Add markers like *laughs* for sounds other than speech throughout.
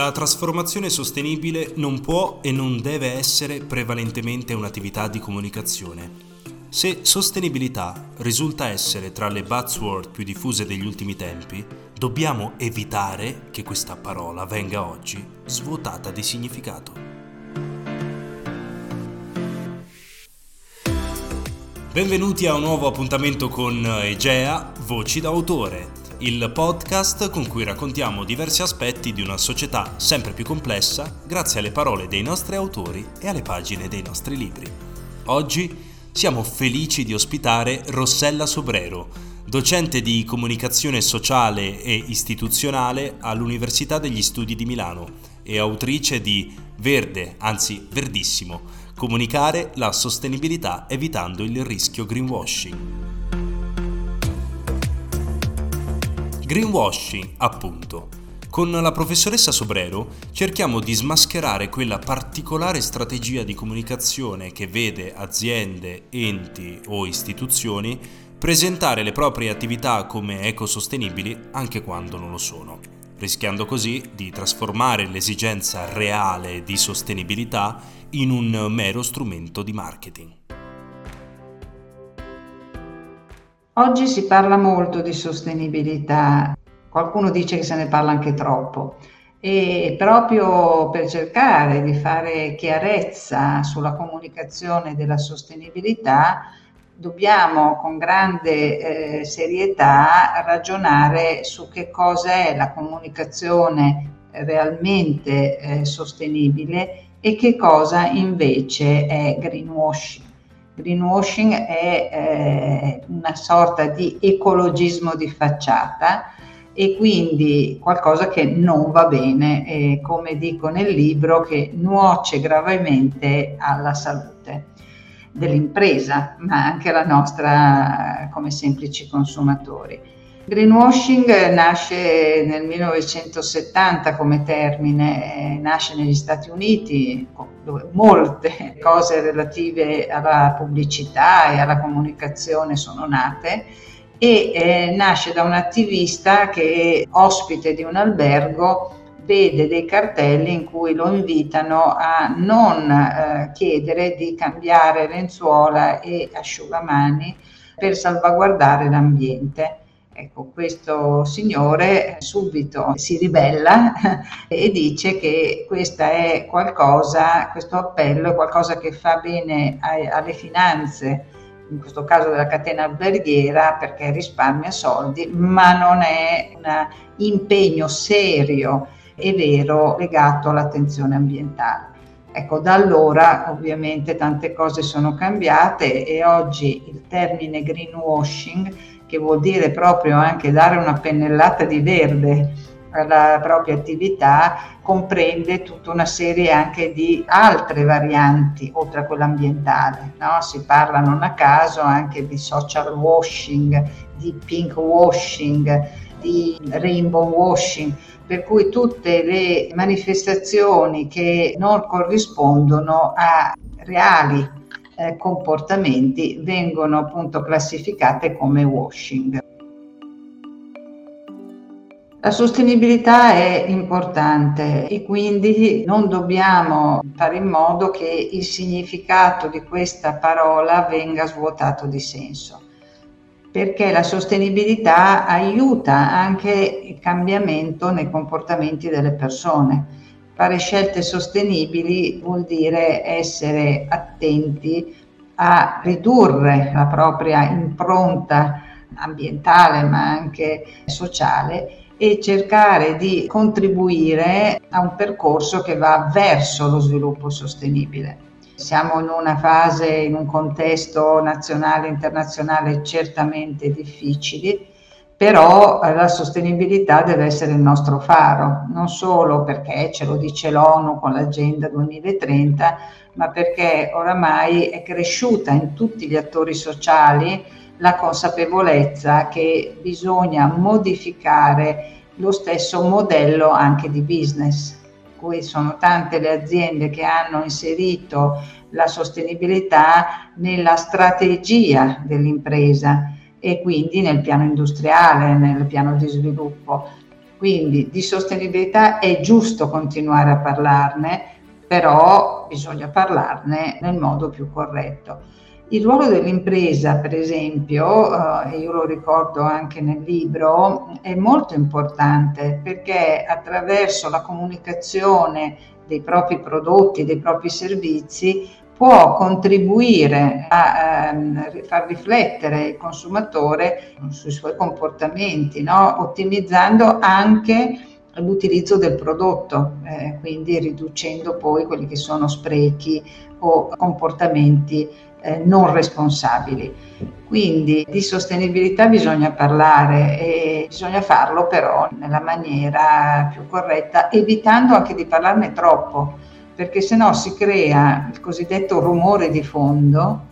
La trasformazione sostenibile non può e non deve essere prevalentemente un'attività di comunicazione. Se sostenibilità risulta essere tra le buzzword più diffuse degli ultimi tempi, dobbiamo evitare che questa parola venga oggi svuotata di significato. Benvenuti a un nuovo appuntamento con Egea, Voci d'autore il podcast con cui raccontiamo diversi aspetti di una società sempre più complessa grazie alle parole dei nostri autori e alle pagine dei nostri libri. Oggi siamo felici di ospitare Rossella Sobrero, docente di comunicazione sociale e istituzionale all'Università degli Studi di Milano e autrice di Verde, anzi Verdissimo, comunicare la sostenibilità evitando il rischio greenwashing. Greenwashing, appunto. Con la professoressa Sobrero cerchiamo di smascherare quella particolare strategia di comunicazione che vede aziende, enti o istituzioni presentare le proprie attività come ecosostenibili anche quando non lo sono, rischiando così di trasformare l'esigenza reale di sostenibilità in un mero strumento di marketing. Oggi si parla molto di sostenibilità, qualcuno dice che se ne parla anche troppo e proprio per cercare di fare chiarezza sulla comunicazione della sostenibilità dobbiamo con grande eh, serietà ragionare su che cosa è la comunicazione realmente eh, sostenibile e che cosa invece è greenwashing. Greenwashing è eh, una sorta di ecologismo di facciata e quindi qualcosa che non va bene, eh, come dico nel libro, che nuoce gravemente alla salute dell'impresa, ma anche alla nostra come semplici consumatori. Greenwashing nasce nel 1970 come termine, nasce negli Stati Uniti dove molte *laughs* cose relative alla pubblicità e alla comunicazione sono nate e eh, nasce da un attivista che ospite di un albergo vede dei cartelli in cui lo invitano a non eh, chiedere di cambiare lenzuola e asciugamani per salvaguardare l'ambiente Ecco, questo signore subito si ribella *laughs* e dice che questa è qualcosa, questo appello è qualcosa che fa bene alle finanze, in questo caso della catena alberghiera, perché risparmia soldi, ma non è un impegno serio e vero legato all'attenzione ambientale. Ecco, da allora ovviamente tante cose sono cambiate e oggi il termine greenwashing che vuol dire proprio anche dare una pennellata di verde alla propria attività, comprende tutta una serie anche di altre varianti oltre a quella ambientale. No? Si parla non a caso anche di social washing, di pink washing, di rainbow washing, per cui tutte le manifestazioni che non corrispondono a reali eh, comportamenti vengono appunto classificate come washing. La sostenibilità è importante e quindi non dobbiamo fare in modo che il significato di questa parola venga svuotato di senso, perché la sostenibilità aiuta anche il cambiamento nei comportamenti delle persone Fare scelte sostenibili vuol dire essere attenti a ridurre la propria impronta ambientale ma anche sociale e cercare di contribuire a un percorso che va verso lo sviluppo sostenibile. Siamo in una fase, in un contesto nazionale e internazionale certamente difficili, però eh, la sostenibilità deve essere il nostro faro, non solo perché ce lo dice l'ONU con l'Agenda 2030, ma perché oramai è cresciuta in tutti gli attori sociali la consapevolezza che bisogna modificare lo stesso modello anche di business. Qui sono tante le aziende che hanno inserito la sostenibilità nella strategia dell'impresa e quindi nel piano industriale, nel piano di sviluppo. Quindi di sostenibilità è giusto continuare a parlarne, però bisogna parlarne nel modo più corretto. Il ruolo dell'impresa, per esempio, eh, io lo ricordo anche nel libro, è molto importante perché attraverso la comunicazione dei propri prodotti, dei propri servizi, può contribuire a ehm, far riflettere il consumatore sui suoi comportamenti, no? ottimizzando anche l'utilizzo del prodotto, eh, quindi riducendo poi quelli che sono sprechi o comportamenti eh, non responsabili. Quindi di sostenibilità bisogna parlare e bisogna farlo però nella maniera più corretta, evitando anche di parlarne troppo perché sennò si crea il cosiddetto rumore di fondo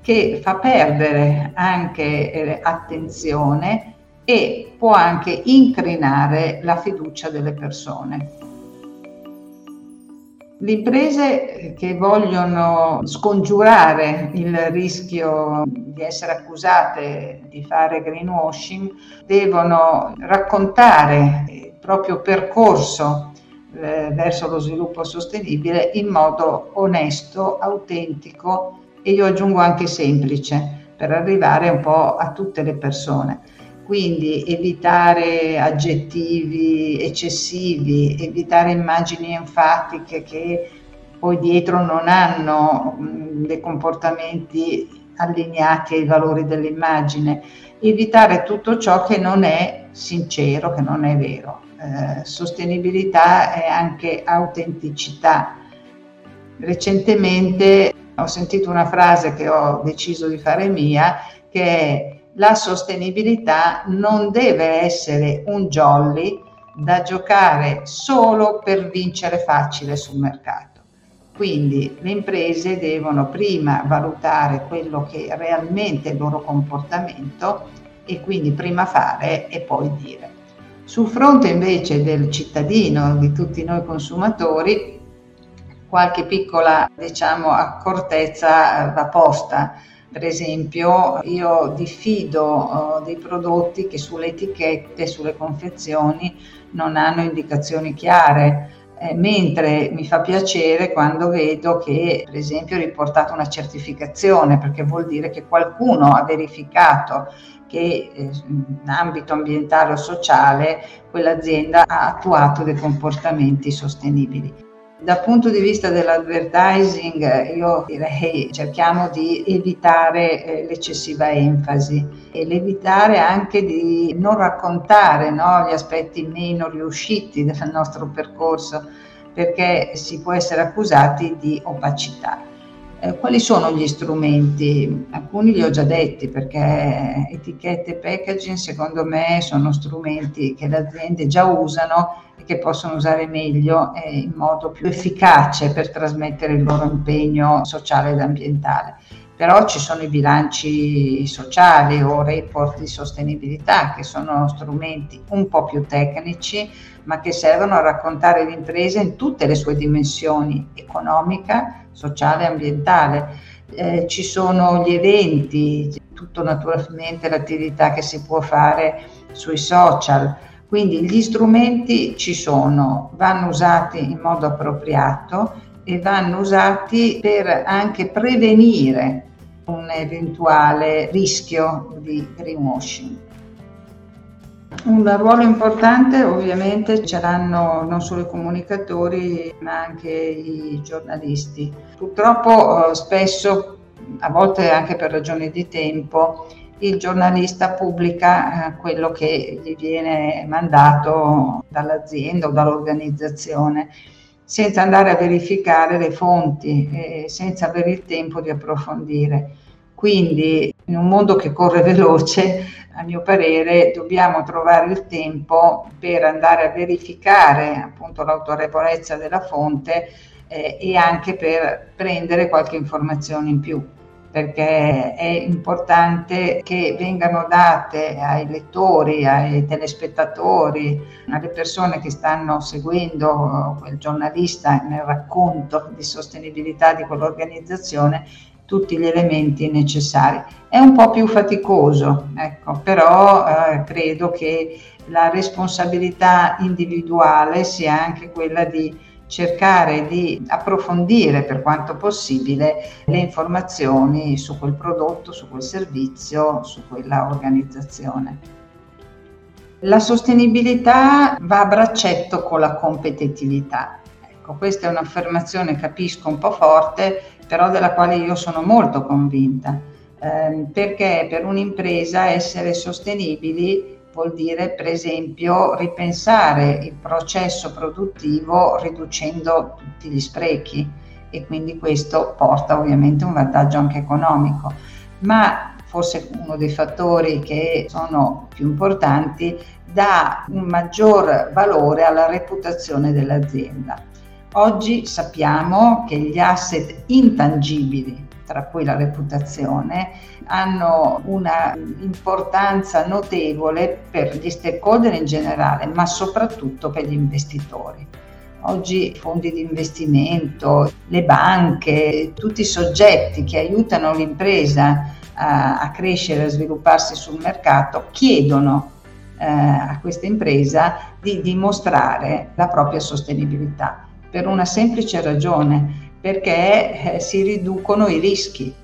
che fa perdere anche eh, attenzione e può anche incrinare la fiducia delle persone. Le imprese che vogliono scongiurare il rischio di essere accusate di fare greenwashing devono raccontare il proprio percorso eh, verso lo sviluppo sostenibile in modo onesto, autentico e io aggiungo anche semplice per arrivare un po' a tutte le persone. Quindi evitare aggettivi eccessivi, evitare immagini enfatiche che poi dietro non hanno mh, dei comportamenti allineati ai valori dell'immagine, evitare tutto ciò che non è sincero, che non è vero. Eh, sostenibilità e anche autenticità. Recentemente ho sentito una frase che ho deciso di fare mia, che è la sostenibilità non deve essere un jolly da giocare solo per vincere facile sul mercato. Quindi le imprese devono prima valutare quello che è realmente il loro comportamento e quindi prima fare e poi dire. Sul fronte invece del cittadino, di tutti noi consumatori, qualche piccola diciamo, accortezza va posta. Per esempio, io diffido uh, dei prodotti che sulle etichette, sulle confezioni non hanno indicazioni chiare, eh, mentre mi fa piacere quando vedo che, per esempio, è riportata una certificazione, perché vuol dire che qualcuno ha verificato che eh, in ambito ambientale o sociale quell'azienda ha attuato dei comportamenti sostenibili. Dal punto di vista dell'advertising io direi cerchiamo di evitare eh, l'eccessiva enfasi e l'evitare anche di non raccontare no, gli aspetti meno riusciti del nostro percorso perché si può essere accusati di opacità. Eh, quali sono gli strumenti? Alcuni li ho già detti perché etichette e packaging secondo me sono strumenti che le aziende già usano e che possono usare meglio e in modo più efficace per trasmettere il loro impegno sociale ed ambientale. Però ci sono i bilanci sociali o report di sostenibilità che sono strumenti un po' più tecnici ma che servono a raccontare l'impresa in tutte le sue dimensioni economica, sociale e ambientale. Eh, ci sono gli eventi, tutto naturalmente l'attività che si può fare sui social. Quindi gli strumenti ci sono, vanno usati in modo appropriato e vanno usati per anche prevenire un eventuale rischio di greenwashing. Un ruolo importante ovviamente ce l'hanno non solo i comunicatori ma anche i giornalisti. Purtroppo eh, spesso, a volte anche per ragioni di tempo, il giornalista pubblica eh, quello che gli viene mandato dall'azienda o dall'organizzazione senza andare a verificare le fonti e senza avere il tempo di approfondire. Quindi in un mondo che corre veloce, a mio parere, dobbiamo trovare il tempo per andare a verificare appunto l'autorevolezza della fonte eh, e anche per prendere qualche informazione in più perché è importante che vengano date ai lettori, ai telespettatori, alle persone che stanno seguendo quel giornalista nel racconto di sostenibilità di quell'organizzazione tutti gli elementi necessari. È un po' più faticoso, ecco, però eh, credo che la responsabilità individuale sia anche quella di cercare di approfondire per quanto possibile le informazioni su quel prodotto, su quel servizio, su quella organizzazione. La sostenibilità va a braccetto con la competitività. Ecco, questa è un'affermazione, capisco, un po' forte, però della quale io sono molto convinta, eh, perché per un'impresa essere sostenibili vuol dire per esempio ripensare il processo produttivo riducendo tutti gli sprechi e quindi questo porta ovviamente un vantaggio anche economico, ma forse uno dei fattori che sono più importanti dà un maggior valore alla reputazione dell'azienda. Oggi sappiamo che gli asset intangibili, tra cui la reputazione, hanno una importanza notevole per gli stakeholder in generale, ma soprattutto per gli investitori. Oggi fondi di investimento, le banche, tutti i soggetti che aiutano l'impresa a, a crescere, a svilupparsi sul mercato, chiedono eh, a questa impresa di dimostrare la propria sostenibilità per una semplice ragione, perché eh, si riducono i rischi.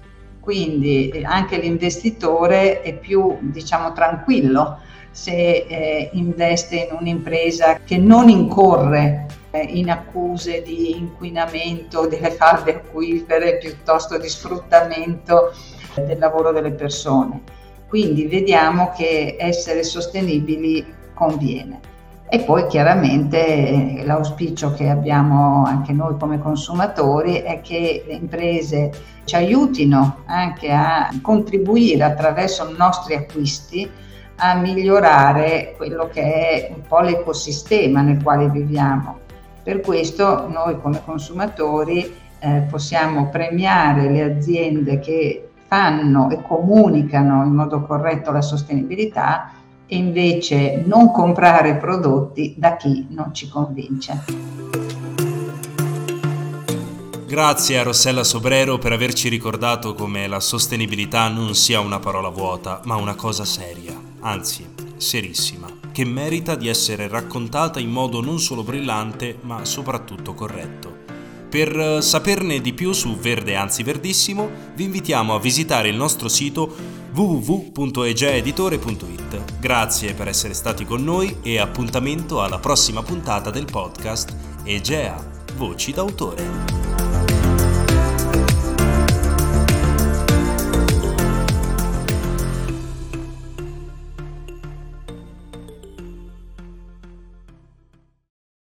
Quindi eh, anche l'investitore è più, diciamo, tranquillo se eh, investe in un'impresa che non incorre eh, in accuse di inquinamento delle falde acquifere piuttosto di sfruttamento del lavoro delle persone. Quindi vediamo che essere sostenibili conviene. E poi chiaramente l'auspicio che abbiamo anche noi come consumatori è che le imprese ci aiutino anche a contribuire attraverso i nostri acquisti a migliorare quello che è un po' l'ecosistema nel quale viviamo. Per questo noi come consumatori eh, possiamo premiare le aziende che fanno e comunicano in modo corretto la sostenibilità e invece non comprare prodotti da chi non ci convince. Grazie a Rossella Sobrero per averci ricordato come la sostenibilità non sia una parola vuota, ma una cosa seria, anzi serissima, che merita di essere raccontata in modo non solo brillante, ma soprattutto corretto. Per saperne di più su Verde anzi Verdissimo, vi invitiamo a visitare il nostro sito www.egeaeditore.it. Grazie per essere stati con noi e appuntamento alla prossima puntata del podcast Egea, Voci d'autore.